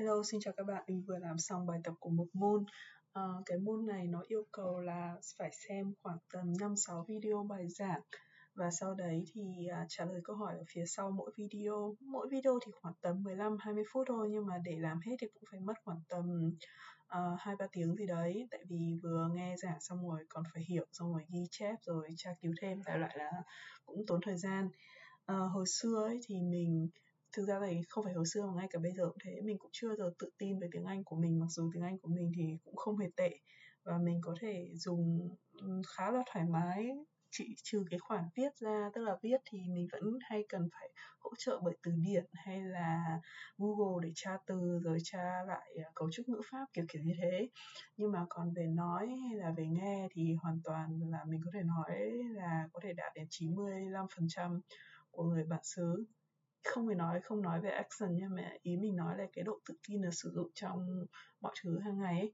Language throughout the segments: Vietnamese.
Hello, xin chào các bạn. Mình vừa làm xong bài tập của một môn. À, cái môn này nó yêu cầu là phải xem khoảng tầm 5-6 video bài giảng và sau đấy thì à, trả lời câu hỏi ở phía sau mỗi video. Mỗi video thì khoảng tầm 15-20 phút thôi nhưng mà để làm hết thì cũng phải mất khoảng tầm ờ, uh, 2-3 tiếng gì đấy tại vì vừa nghe giảng xong rồi còn phải hiểu xong rồi ghi chép rồi tra cứu thêm đại loại là cũng tốn thời gian. À, hồi xưa ấy thì mình thực ra thì không phải hồi xưa mà ngay cả bây giờ cũng thế. Mình cũng chưa giờ tự tin về tiếng Anh của mình, mặc dù tiếng Anh của mình thì cũng không hề tệ. Và mình có thể dùng ừ, khá là thoải mái, chỉ trừ cái khoản viết ra, tức là viết thì mình vẫn hay cần phải hỗ trợ bởi từ điển hay là Google để tra từ rồi tra lại à, cấu trúc ngữ pháp, kiểu kiểu như thế. Nhưng mà còn về nói hay là về nghe thì hoàn toàn là mình có thể nói là có thể đạt đến 95% của người bản xứ không phải nói không nói về action nhưng mà ý mình nói là cái độ tự tin là sử dụng trong mọi thứ hàng ngày ấy.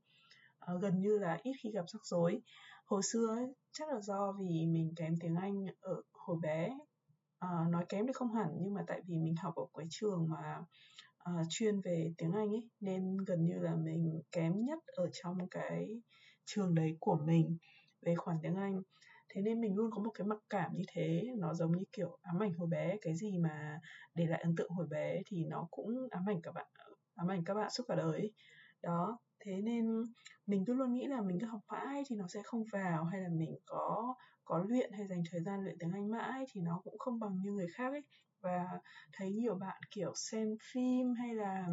À, gần như là ít khi gặp rắc rối. Hồi xưa ấy, chắc là do vì mình kém tiếng anh ở hồi bé. À, nói kém thì không hẳn nhưng mà tại vì mình học ở cái trường mà à, chuyên về tiếng anh ấy nên gần như là mình kém nhất ở trong cái trường đấy của mình về khoản tiếng anh thế nên mình luôn có một cái mặc cảm như thế nó giống như kiểu ám ảnh hồi bé cái gì mà để lại ấn tượng hồi bé thì nó cũng ám ảnh các bạn ám ảnh các bạn suốt cả đời ấy. đó thế nên mình cứ luôn nghĩ là mình cứ học mãi thì nó sẽ không vào hay là mình có có luyện hay dành thời gian luyện tiếng Anh mãi thì nó cũng không bằng như người khác ấy và thấy nhiều bạn kiểu xem phim hay là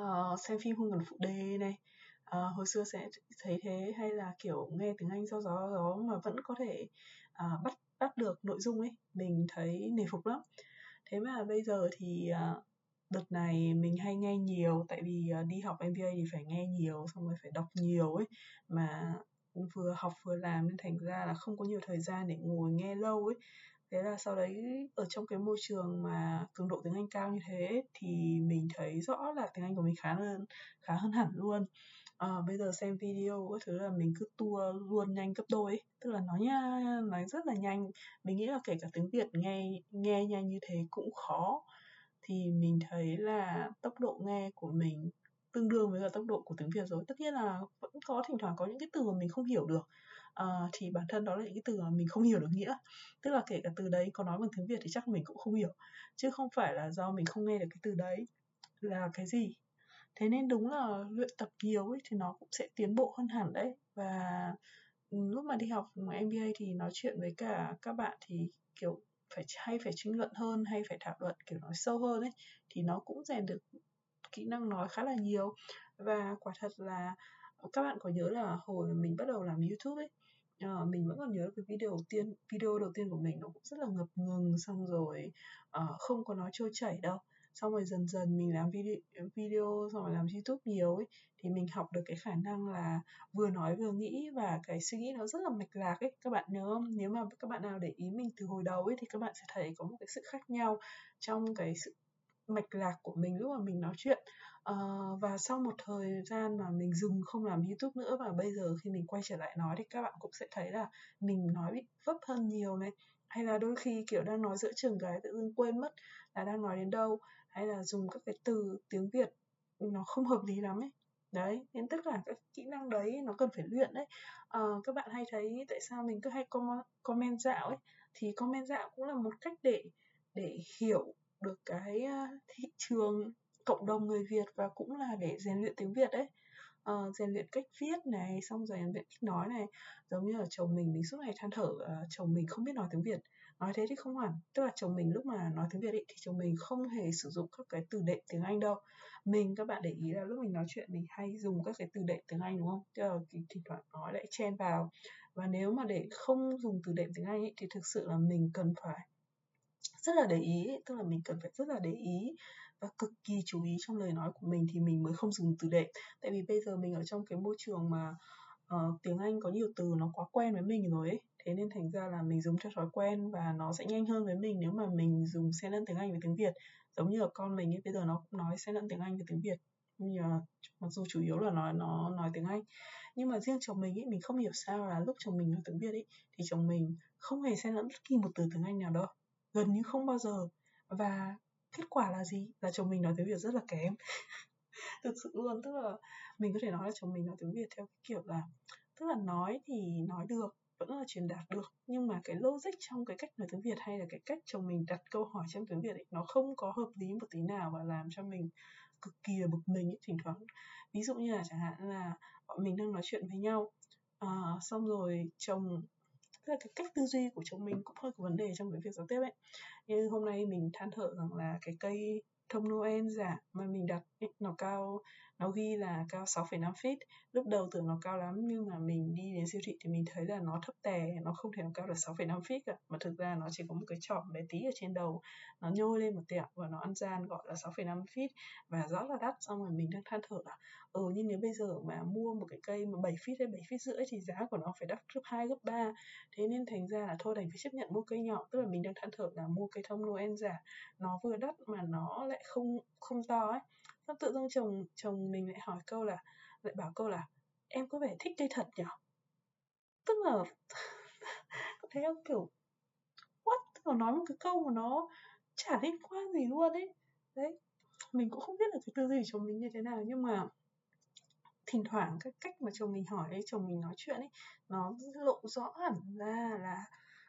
uh, xem phim không cần phụ đề này à, hồi xưa sẽ thấy thế hay là kiểu nghe tiếng Anh do gió gió mà vẫn có thể à, bắt bắt được nội dung ấy. Mình thấy nề phục lắm. Thế mà bây giờ thì à, đợt này mình hay nghe nhiều tại vì à, đi học MBA thì phải nghe nhiều xong rồi phải đọc nhiều ấy mà vừa học vừa làm nên thành ra là không có nhiều thời gian để ngồi nghe lâu ấy. Thế là sau đấy ở trong cái môi trường mà cường độ tiếng Anh cao như thế thì mình thấy rõ là tiếng Anh của mình khá hơn khá hơn hẳn luôn à, bây giờ xem video các thứ là mình cứ tua luôn nhanh gấp đôi ấy. tức là nói nha nói rất là nhanh. Mình nghĩ là kể cả tiếng Việt nghe nghe nhanh như thế cũng khó. Thì mình thấy là tốc độ nghe của mình tương đương với là tốc độ của tiếng Việt rồi. Tất nhiên là vẫn có thỉnh thoảng có những cái từ mà mình không hiểu được. À, thì bản thân đó là những cái từ mà mình không hiểu được nghĩa. Tức là kể cả từ đấy có nói bằng tiếng Việt thì chắc mình cũng không hiểu. Chứ không phải là do mình không nghe được cái từ đấy là cái gì thế nên đúng là luyện tập nhiều ấy thì nó cũng sẽ tiến bộ hơn hẳn đấy. Và lúc mà đi học MBA thì nói chuyện với cả các bạn thì kiểu phải hay phải tranh luận hơn hay phải thảo luận kiểu nói sâu hơn ấy thì nó cũng rèn được kỹ năng nói khá là nhiều. Và quả thật là ờ, các bạn có nhớ là hồi mình bắt đầu làm YouTube ấy uh, mình vẫn còn nhớ cái video đầu tiên video đầu tiên của mình nó cũng rất là ngập ngừng xong rồi uh, không có nói trôi chảy đâu xong rồi dần dần mình làm video video xong rồi làm youtube nhiều ấy thì mình học được cái khả năng là vừa nói vừa nghĩ và cái suy nghĩ nó rất là mạch lạc ấy. Các bạn nhớ không? Nếu mà các bạn nào để ý mình từ hồi đầu ấy thì các bạn sẽ thấy có một cái sự khác nhau trong cái sự mạch lạc của mình lúc mà mình nói chuyện. Uh, và sau một thời gian mà mình dừng không làm youtube nữa và bây giờ khi mình quay trở lại nói thì các bạn cũng sẽ thấy là mình nói bị vấp hơn nhiều này. Hay là đôi khi kiểu đang nói giữa trường cái tự dưng quên mất là đang nói đến đâu hay là dùng các cái từ tiếng việt nó không hợp lý lắm ấy. Đấy nên tất cả các kỹ năng đấy nó cần phải luyện đấy. À, các bạn hay thấy tại sao mình cứ hay comment dạo ấy? Thì comment dạo cũng là một cách để để hiểu được cái ờ, thị trường cộng đồng người Việt và cũng là để rèn luyện tiếng Việt đấy. Uh, rèn luyện cách viết này xong rồi rèn luyện cách nói này. Giống như là chồng mình mình suốt ngày than thở uh, chồng mình không biết nói tiếng Việt nói thế thì không hẳn. Tức là chồng mình lúc mà nói tiếng Việt ý, thì chồng mình không hề sử dụng các cái từ đệm tiếng Anh đâu. Mình các bạn để ý là lúc mình nói chuyện mình hay dùng các cái từ đệm tiếng Anh đúng không? Tức là thỉnh thoảng nói lại chen vào. Và nếu mà để không dùng từ đệm tiếng Anh ý, thì thực sự là mình cần phải rất là để ý tức là mình cần phải rất là để ý và cực kỳ chú ý trong lời nói của mình thì mình mới không dùng từ đệm. Tại vì bây giờ mình ở trong cái môi trường mà uh, tiếng Anh có nhiều từ nó quá quen với mình rồi ấy thế nên thành ra là mình dùng cho thói quen và nó sẽ nhanh hơn với mình nếu mà mình dùng xen lẫn tiếng Anh với tiếng Việt. Giống như là con mình ấy, bây giờ nó cũng nói xen lẫn tiếng Anh với tiếng Việt. Nhưng mà mặc dù chủ yếu là nói nó nói tiếng Anh. Nhưng mà riêng chồng mình ấy, mình không hiểu sao là lúc chồng mình nói tiếng Việt ấy, thì chồng mình không hề xen lẫn bất kỳ một từ tiếng Anh nào đâu. Gần như không bao giờ. Và kết quả là gì? Là chồng mình nói tiếng việt rất là kém. Thực sự luôn. Tức là mình có thể nói là chồng mình nói tiếng việt theo cái kiểu là, tức là nói thì nói được vẫn là truyền đạt được. Nhưng mà cái logic trong cái cách nói tiếng Việt hay là cái cách chồng mình đặt câu hỏi trong tiếng Việt ấy, nó không có hợp lý một tí nào và làm cho mình cực kỳ là bực mình ấy, thỉnh thoảng. Ví dụ như là chẳng hạn là bọn mình đang nói chuyện với nhau à, xong rồi chồng tức là cái cách tư duy của chồng mình cũng hơi có vấn đề trong cái việc giao tiếp ấy. Như hôm nay mình than thở rằng là cái cây thông Noel giả mà mình đặt ấy, nó cao nó ghi là cao 6,5 feet. Lúc đầu tưởng nó cao lắm nhưng mà mình đi đến siêu thị thì mình thấy là nó thấp tè nó không thể nào cao được 6,5 feet cả. Mà thực ra nó chỉ có một cái chỏm bé tí ở trên đầu. Nó nhô lên một tẹo và nó ăn gian gọi là 6,5 feet. Và rõ là đắt xong rồi mình đang than thở là ừ ờ, nhưng nếu bây giờ mà mua một cái cây mà 7 feet hay 7 feet rưỡi thì giá của nó phải đắt gấp 2 gấp 3 thế nên thành ra là thôi đành phải chấp nhận mua cây nhỏ. Tức là mình đang than thở là mua cây thông Noel giả. Nó vừa đắt mà nó lại không không to ấy xong tự dưng chồng chồng mình lại hỏi câu là, lại bảo câu là, em có vẻ thích cây thật nhở? Tức là có thấy không? Kiểu, what? Tức là nói một cái câu mà nó chả liên quan gì luôn ấy. Đấy, mình cũng không biết là cái tư duy của chồng mình như thế nào, nhưng mà thỉnh thoảng cái cách mà chồng mình hỏi ấy chồng mình nói chuyện ấy, nó lộ rõ hẳn ra là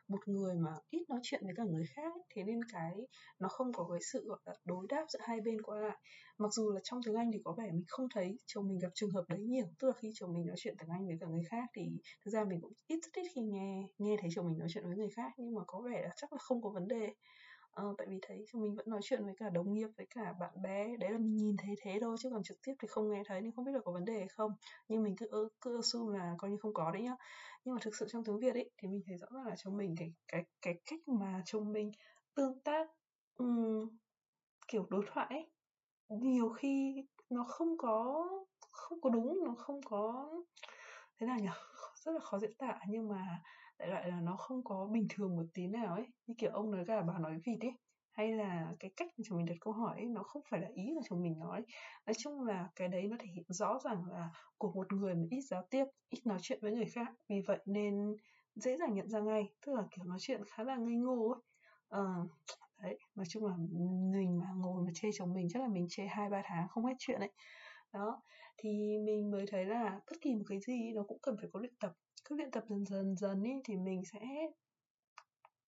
một người mà ít nói chuyện với cả người khác ấy, thế nên cái nó không có cái sự gọi là đối đáp giữa hai bên qua lại. Mặc dù là trong tiếng Anh thì có vẻ mình không thấy chồng mình gặp trường hợp đấy nhiều tức là khi chồng mình nói chuyện tiếng Anh với cả người khác thì thực ra mình cũng ít rất ít khi nghe nghe thấy chồng mình nói chuyện với người khác nhưng mà có vẻ là chắc là không có vấn đề ờ, tại vì thấy chồng mình vẫn nói chuyện với cả đồng nghiệp với cả bạn bè đấy là mình nhìn thấy thế thôi chứ còn trực tiếp thì không nghe thấy nên không biết là có vấn đề hay không. Nhưng mình cứ cứ assume là coi như không có đấy nhá. Nhưng mà thực sự trong tiếng Việt ấy thì mình thấy rõ ràng là chồng mình cái cái cái cách mà chồng mình tương tác um, kiểu đối thoại ấy, nhiều khi nó không có không có đúng nó không có thế nào nhỉ? Rất là khó diễn tả nhưng mà đại loại là nó không có bình thường một tí nào ấy như kiểu ông nói gà bà nói vịt ấy hay là cái cách mà chồng mình đặt câu hỏi ấy, nó không phải là ý mà chồng mình nói. Nói chung là cái đấy nó thể hiện rõ ràng là của một người mà ít giao tiếp ít nói chuyện với người khác. Vì vậy nên dễ dàng nhận ra ngay tức là kiểu nói chuyện khá là ngây ngô ấy. À, đấy nói chung là mình mà ngồi mà chê chồng mình chắc là mình chê hai ba tháng không hết chuyện ấy đó, thì mình mới thấy là bất kỳ một cái gì nó cũng cần phải có luyện tập. Cứ luyện tập dần dần dần ý, thì mình sẽ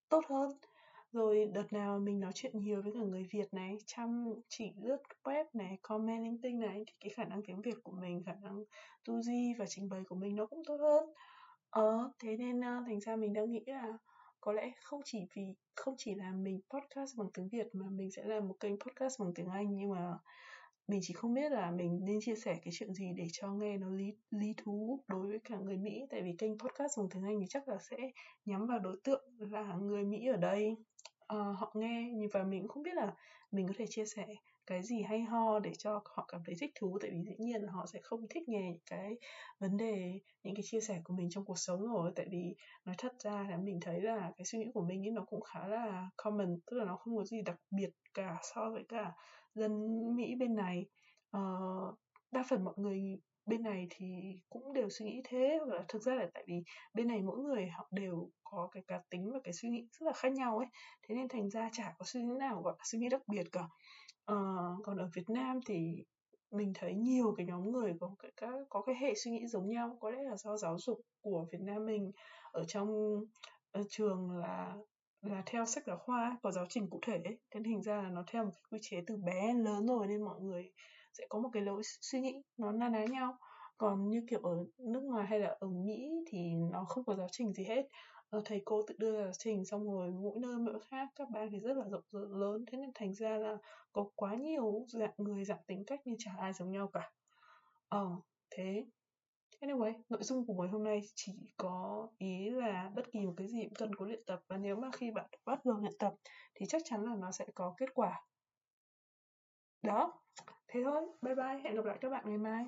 tốt hơn. Rồi đợt nào mình nói chuyện nhiều với cả người Việt này, chăm chỉ lướt web này, comment linh tinh này, thì cái khả năng tiếng Việt của mình, khả năng tư duy và trình bày của mình nó cũng tốt hơn. Ờ thế nên ờ, thành ra mình đang nghĩ là có lẽ không chỉ vì, không chỉ là mình podcast bằng tiếng Việt mà mình sẽ làm một kênh podcast bằng tiếng Anh, nhưng mà mình chỉ không biết là mình nên chia sẻ cái chuyện gì để cho nghe nó lý lý thú đối với cả người Mỹ. Tại vì kênh podcast dùng tiếng Anh thì chắc là sẽ nhắm vào đối tượng là người Mỹ ở đây. Uh, họ nghe và mình cũng không biết là mình có thể chia sẻ cái gì hay ho để cho họ cảm thấy thích thú tại vì dĩ nhiên là họ sẽ không thích nghe những cái vấn đề những cái chia sẻ của mình trong cuộc sống rồi. Tại vì nói thật ra là mình thấy là cái suy nghĩ của mình ấy nó cũng khá là common tức là nó không có gì đặc biệt cả so với cả dân Mỹ bên này. Uh, đa phần mọi người bên này thì cũng đều suy nghĩ thế và thực ra là tại vì bên này mỗi người họ đều có cái cá tính và cái suy nghĩ rất là khác nhau ấy. Thế nên thành ra chả có suy nghĩ nào gọi là suy nghĩ đặc biệt cả uh, còn ở Việt Nam thì mình thấy nhiều cái nhóm người có cái các có cái hệ suy nghĩ giống nhau. Có lẽ là do giáo dục của Việt Nam mình ở trong ở trường là là theo sách giáo khoa có giáo trình cụ thể thế thành ra là nó theo một cái quy chế từ bé lớn rồi nên mọi người sẽ có một cái lối suy nghĩ nó na ná nhau. Còn như kiểu ở nước ngoài hay là ở Mỹ thì nó không có giáo trình gì hết uh, thầy cô tự đưa ra trình xong rồi mỗi nơi mỗi khác các bạn thì rất là rộng lớn. Thế nên thành ra là có quá nhiều dạng người dạng tính cách nhưng chả ai giống nhau cả. Ờ thế. Anyway, nội dung của buổi hôm nay chỉ có ý là bất kỳ một cái gì cũng cần có luyện tập và nếu mà khi bạn bắt đầu luyện tập thì chắc chắn là nó sẽ có kết quả. Đó, thế thôi, bye bye, hẹn gặp lại các bạn ngày mai.